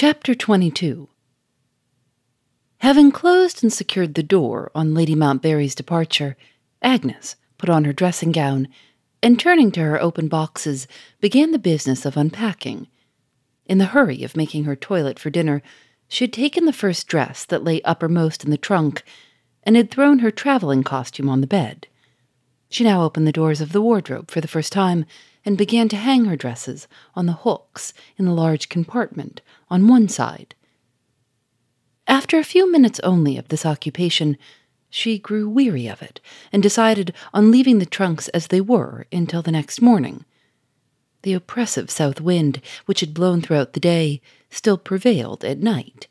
Chapter 22 Having closed and secured the door on Lady Montbarry's departure, Agnes put on her dressing gown and, turning to her open boxes, began the business of unpacking. In the hurry of making her toilet for dinner, she had taken the first dress that lay uppermost in the trunk and had thrown her traveling costume on the bed. She now opened the doors of the wardrobe for the first time and began to hang her dresses on the hooks in the large compartment on one side. After a few minutes only of this occupation, she grew weary of it and decided on leaving the trunks as they were until the next morning. The oppressive south wind, which had blown throughout the day, still prevailed at night.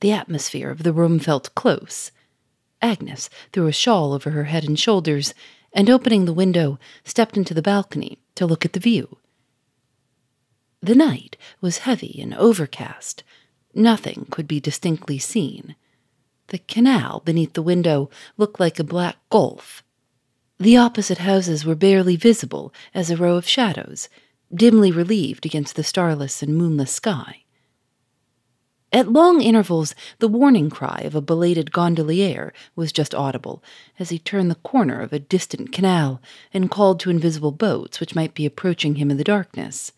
The atmosphere of the room felt close. Agnes threw a shawl over her head and shoulders and opening the window, stepped into the balcony to look at the view. The night was heavy and overcast. Nothing could be distinctly seen. The canal beneath the window looked like a black gulf. The opposite houses were barely visible as a row of shadows, dimly relieved against the starless and moonless sky. At long intervals, the warning cry of a belated gondolier was just audible as he turned the corner of a distant canal and called to invisible boats which might be approaching him in the darkness.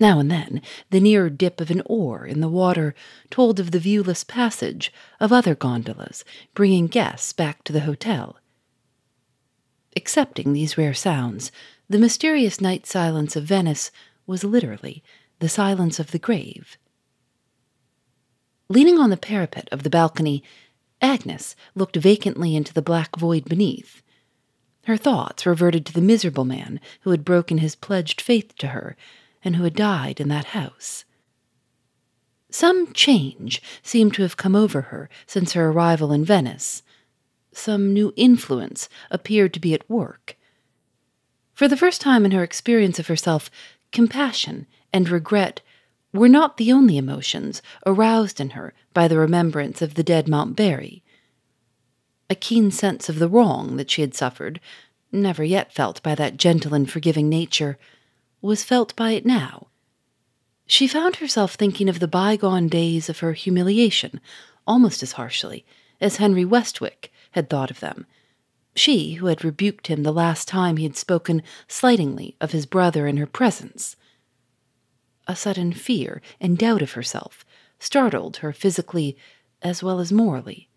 Now and then, the nearer dip of an oar in the water told of the viewless passage of other gondolas bringing guests back to the hotel. Excepting these rare sounds, the mysterious night silence of Venice was literally the silence of the grave. Leaning on the parapet of the balcony, Agnes looked vacantly into the black void beneath. Her thoughts reverted to the miserable man who had broken his pledged faith to her and who had died in that house. Some change seemed to have come over her since her arrival in Venice. Some new influence appeared to be at work. For the first time in her experience of herself, compassion and regret were not the only emotions aroused in her by the remembrance of the dead Montbarry. A keen sense of the wrong that she had suffered, never yet felt by that gentle and forgiving nature, was felt by it now. She found herself thinking of the bygone days of her humiliation almost as harshly as Henry Westwick had thought of them. She who had rebuked him the last time he had spoken slightingly of his brother in her presence. A sudden fear and doubt of herself startled her physically as well as morally.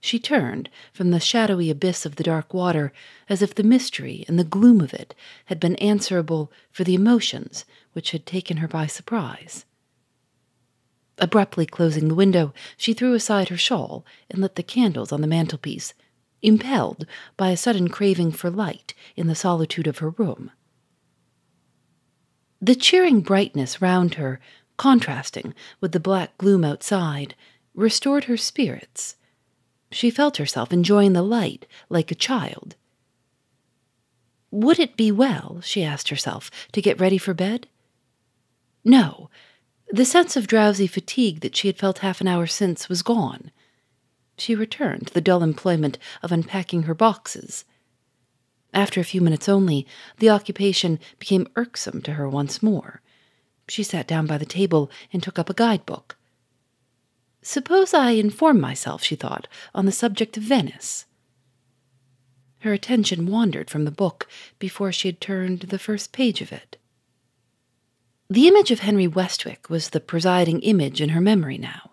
She turned from the shadowy abyss of the dark water as if the mystery and the gloom of it had been answerable for the emotions which had taken her by surprise. Abruptly closing the window, she threw aside her shawl and lit the candles on the mantelpiece, impelled by a sudden craving for light in the solitude of her room. The cheering brightness round her, contrasting with the black gloom outside, restored her spirits. She felt herself enjoying the light like a child. Would it be well, she asked herself, to get ready for bed? No. The sense of drowsy fatigue that she had felt half an hour since was gone. She returned to the dull employment of unpacking her boxes. After a few minutes only, the occupation became irksome to her once more. She sat down by the table and took up a guidebook. Suppose I inform myself, she thought, on the subject of Venice. Her attention wandered from the book before she had turned the first page of it. The image of Henry Westwick was the presiding image in her memory now.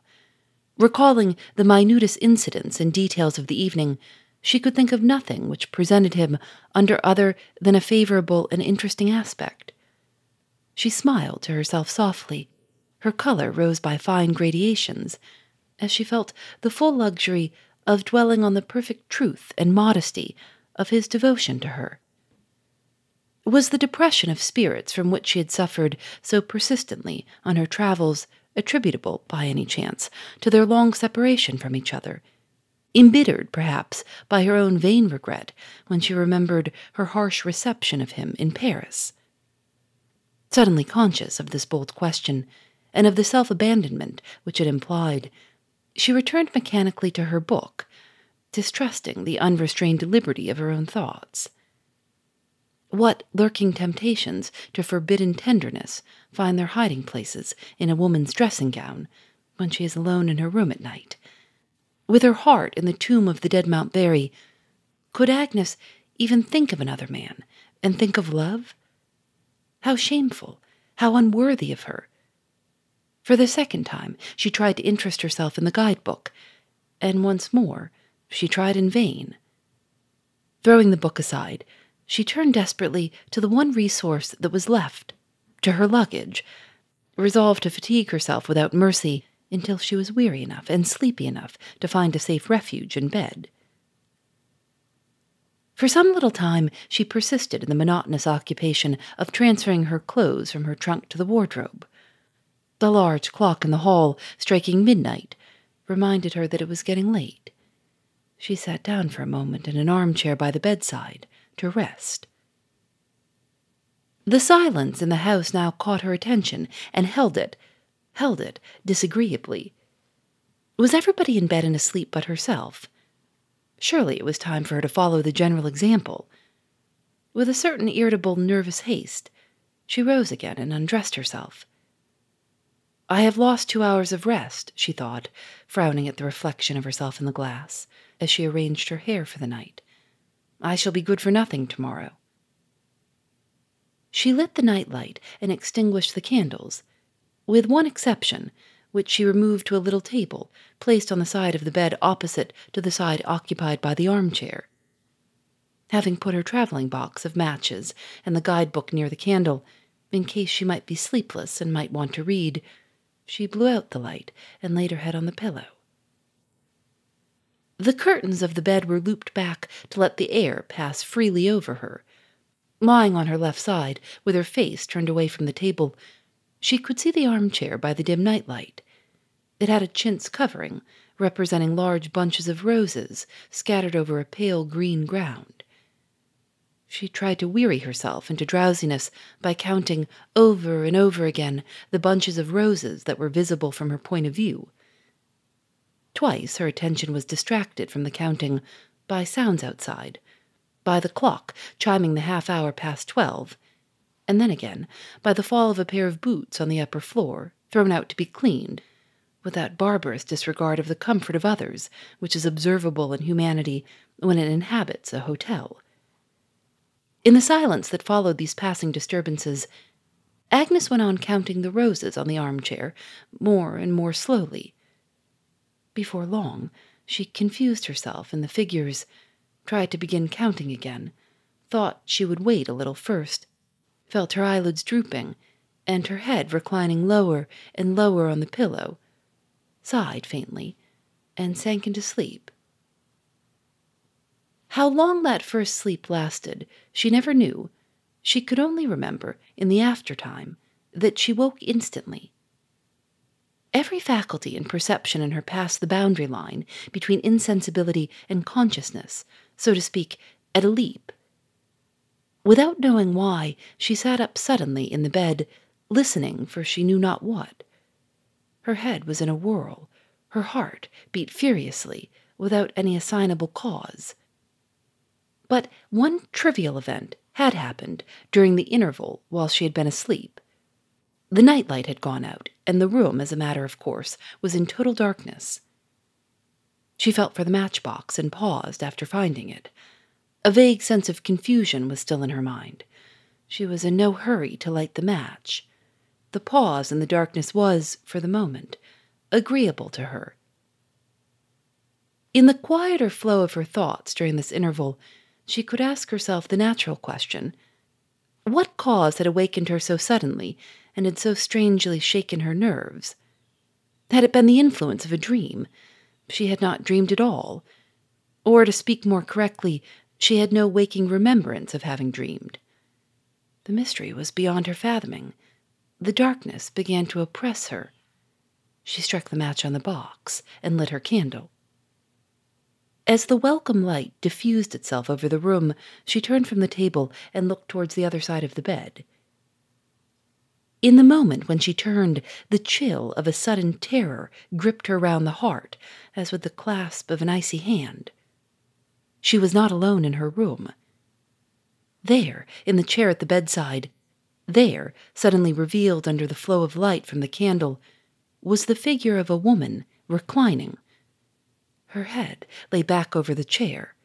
Recalling the minutest incidents and details of the evening, she could think of nothing which presented him under other than a favorable and interesting aspect. She smiled to herself softly. Her color rose by fine gradations as she felt the full luxury of dwelling on the perfect truth and modesty of his devotion to her. Was the depression of spirits from which she had suffered so persistently on her travels attributable, by any chance, to their long separation from each other? Embittered, perhaps, by her own vain regret when she remembered her harsh reception of him in Paris. Suddenly conscious of this bold question, and of the self abandonment which it implied, she returned mechanically to her book, distrusting the unrestrained liberty of her own thoughts. What lurking temptations to forbidden tenderness find their hiding places in a woman's dressing gown when she is alone in her room at night? With her heart in the tomb of the dead Montbarry, could Agnes even think of another man and think of love? How shameful, how unworthy of her. For the second time, she tried to interest herself in the guidebook, and once more, she tried in vain. Throwing the book aside, she turned desperately to the one resource that was left to her luggage, resolved to fatigue herself without mercy until she was weary enough and sleepy enough to find a safe refuge in bed. For some little time she persisted in the monotonous occupation of transferring her clothes from her trunk to the wardrobe. The large clock in the hall, striking midnight, reminded her that it was getting late. She sat down for a moment in an armchair by the bedside, to rest. The silence in the house now caught her attention and held it, held it disagreeably. Was everybody in bed and asleep but herself? Surely it was time for her to follow the general example. With a certain irritable, nervous haste, she rose again and undressed herself. I have lost two hours of rest, she thought, frowning at the reflection of herself in the glass, as she arranged her hair for the night. I shall be good for nothing tomorrow. She lit the night light and extinguished the candles, with one exception, which she removed to a little table placed on the side of the bed opposite to the side occupied by the armchair. Having put her traveling box of matches and the guide-book near the candle, in case she might be sleepless and might want to read, she blew out the light and laid her head on the pillow. The curtains of the bed were looped back to let the air pass freely over her. Lying on her left side, with her face turned away from the table, she could see the armchair by the dim night light. It had a chintz covering, representing large bunches of roses scattered over a pale green ground. She tried to weary herself into drowsiness by counting over and over again the bunches of roses that were visible from her point of view. Twice her attention was distracted from the counting by sounds outside, by the clock chiming the half hour past twelve, and then again by the fall of a pair of boots on the upper floor, thrown out to be cleaned, with that barbarous disregard of the comfort of others which is observable in humanity when it inhabits a hotel. In the silence that followed these passing disturbances, Agnes went on counting the roses on the armchair more and more slowly before long, she confused herself in the figures, tried to begin counting again, thought she would wait a little first, felt her eyelids drooping, and her head reclining lower and lower on the pillow, sighed faintly, and sank into sleep. How long that first sleep lasted, she never knew. She could only remember, in the aftertime, that she woke instantly Every faculty and perception in her passed the boundary line between insensibility and consciousness, so to speak, at a leap. Without knowing why, she sat up suddenly in the bed, listening for she knew not what. Her head was in a whirl, her heart beat furiously, without any assignable cause. But one trivial event had happened during the interval while she had been asleep. The night light had gone out, and the room, as a matter of course, was in total darkness. She felt for the matchbox and paused after finding it. A vague sense of confusion was still in her mind. She was in no hurry to light the match. The pause in the darkness was, for the moment, agreeable to her. In the quieter flow of her thoughts during this interval, she could ask herself the natural question What cause had awakened her so suddenly and had so strangely shaken her nerves? Had it been the influence of a dream? She had not dreamed at all. Or, to speak more correctly, she had no waking remembrance of having dreamed. The mystery was beyond her fathoming. The darkness began to oppress her. She struck the match on the box and lit her candle. As the welcome light diffused itself over the room, she turned from the table and looked towards the other side of the bed. In the moment when she turned, the chill of a sudden terror gripped her round the heart, as with the clasp of an icy hand. She was not alone in her room. There, in the chair at the bedside, there, suddenly revealed under the flow of light from the candle, was the figure of a woman reclining her head lay back over the chair.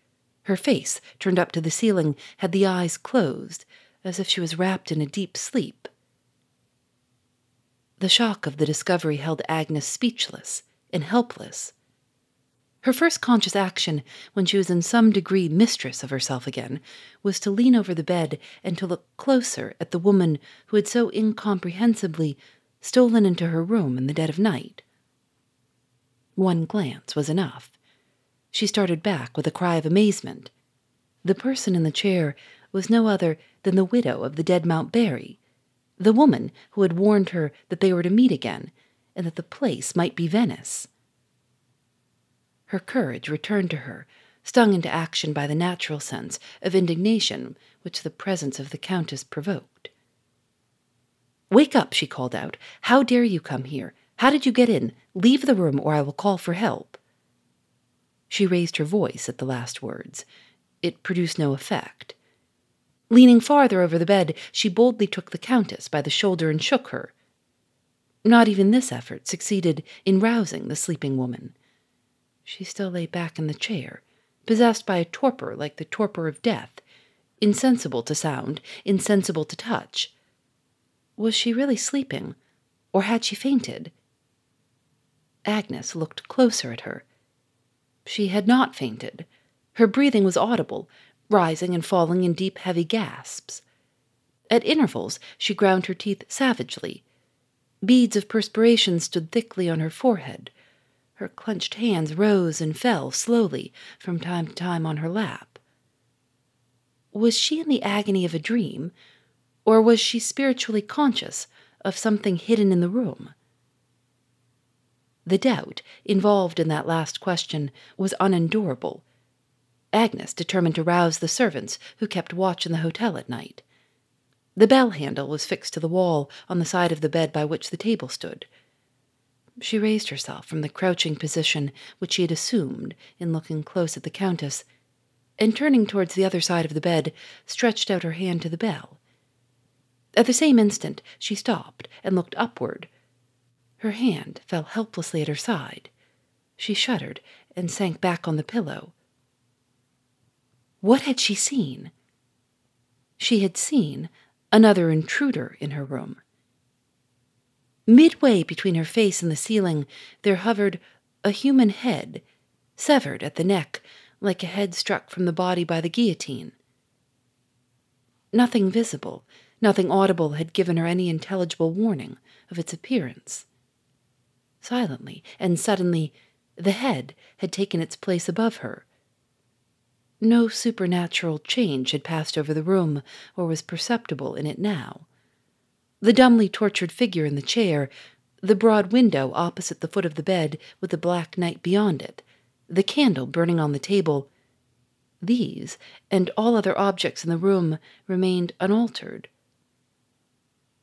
Her face, turned up to the ceiling, had the eyes closed, as if she was wrapped in a deep sleep. The shock of the discovery held Agnes speechless and helpless. Her first conscious action, when she was in some degree mistress of herself again, was to lean over the bed and to look closer at the woman who had so incomprehensibly stolen into her room in the dead of night. One glance was enough. She started back with a cry of amazement. The person in the chair was no other than the widow of the dead Mount Montbarry, the woman who had warned her that they were to meet again, and that the place might be Venice. Her courage returned to her, stung into action by the natural sense of indignation which the presence of the Countess provoked. Wake up, she called out. How dare you come here? How did you get in? Leave the room, or I will call for help. She raised her voice at the last words. It produced no effect. Leaning farther over the bed, she boldly took the Countess by the shoulder and shook her. Not even this effort succeeded in rousing the sleeping woman. She still lay back in the chair, possessed by a torpor like the torpor of death, insensible to sound, insensible to touch. Was she really sleeping, or had she fainted? Agnes looked closer at her. She had not fainted. Her breathing was audible, rising and falling in deep, heavy gasps. At intervals, she ground her teeth savagely. Beads of perspiration stood thickly on her forehead. Her clenched hands rose and fell slowly from time to time on her lap. Was she in the agony of a dream, or was she spiritually conscious of something hidden in the room? The doubt involved in that last question was unendurable. Agnes determined to rouse the servants who kept watch in the hotel at night. The bell handle was fixed to the wall on the side of the bed by which the table stood. She raised herself from the crouching position which she had assumed in looking close at the Countess, and turning towards the other side of the bed, stretched out her hand to the bell. At the same instant she stopped and looked upward, her hand fell helplessly at her side. She shuddered and sank back on the pillow. What had she seen? She had seen another intruder in her room. Midway between her face and the ceiling, there hovered a human head, severed at the neck, like a head struck from the body by the guillotine. Nothing visible, nothing audible had given her any intelligible warning of its appearance. Silently and suddenly, the head had taken its place above her. No supernatural change had passed over the room or was perceptible in it now. The dumbly tortured figure in the chair, the broad window opposite the foot of the bed with the black night beyond it, the candle burning on the table, these and all other objects in the room remained unaltered.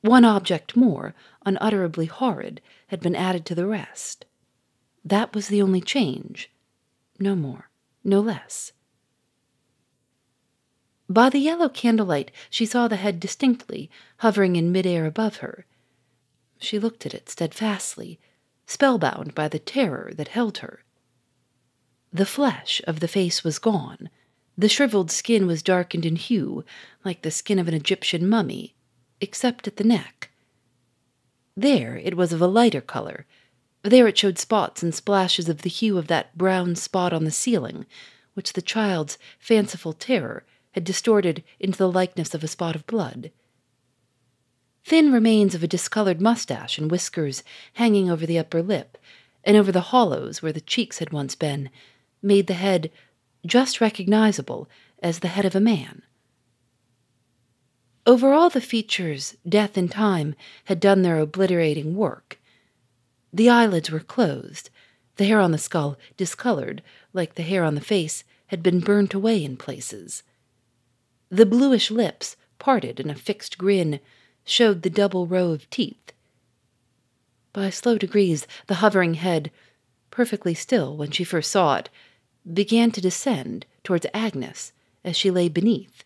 One object more, unutterably horrid, had been added to the rest. That was the only change. No more, no less. By the yellow candlelight, she saw the head distinctly, hovering in midair above her. She looked at it steadfastly, spellbound by the terror that held her. The flesh of the face was gone. The shriveled skin was darkened in hue, like the skin of an Egyptian mummy, except at the neck. There it was of a lighter color. There it showed spots and splashes of the hue of that brown spot on the ceiling, which the child's fanciful terror had distorted into the likeness of a spot of blood. thin remains of a discolored mustache and whiskers hanging over the upper lip and over the hollows where the cheeks had once been, made the head just recognizable as the head of a man. Over all the features, death and time had done their obliterating work. The eyelids were closed, the hair on the skull discolored, like the hair on the face had been burnt away in places. The bluish lips, parted in a fixed grin, showed the double row of teeth. By slow degrees, the hovering head, perfectly still when she first saw it, began to descend towards Agnes as she lay beneath.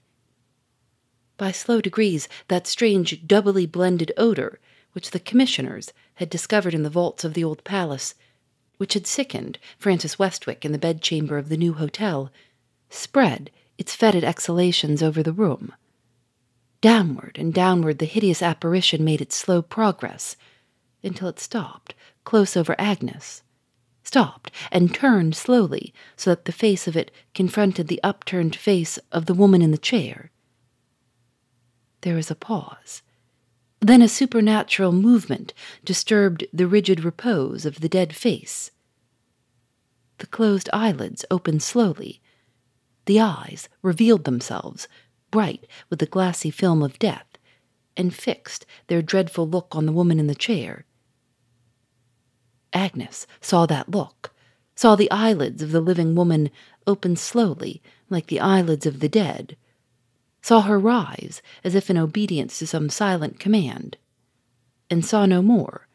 By slow degrees, that strange doubly blended odor, which the commissioners had discovered in the vaults of the old palace, which had sickened Francis Westwick in the bedchamber of the new hotel, spread its fetid exhalations over the room. Downward and downward the hideous apparition made its slow progress, until it stopped close over Agnes, stopped and turned slowly so that the face of it confronted the upturned face of the woman in the chair. There was a pause. Then a supernatural movement disturbed the rigid repose of the dead face. The closed eyelids opened slowly. The eyes revealed themselves, bright with the glassy film of death, and fixed their dreadful look on the woman in the chair. Agnes saw that look, saw the eyelids of the living woman open slowly like the eyelids of the dead, saw her rise as if in obedience to some silent command, and saw no more.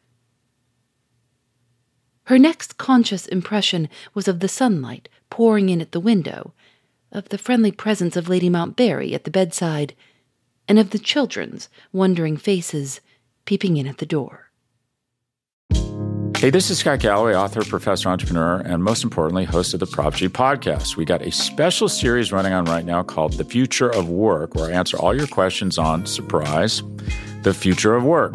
Her next conscious impression was of the sunlight pouring in at the window of the friendly presence of Lady Montbarry at the bedside, and of the children's wondering faces peeping in at the door. Hey, this is Scott Galloway, author, professor, entrepreneur, and most importantly, host of the Prop G podcast. We got a special series running on right now called The Future of Work, where I answer all your questions on surprise, the future of work.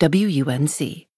WUNC.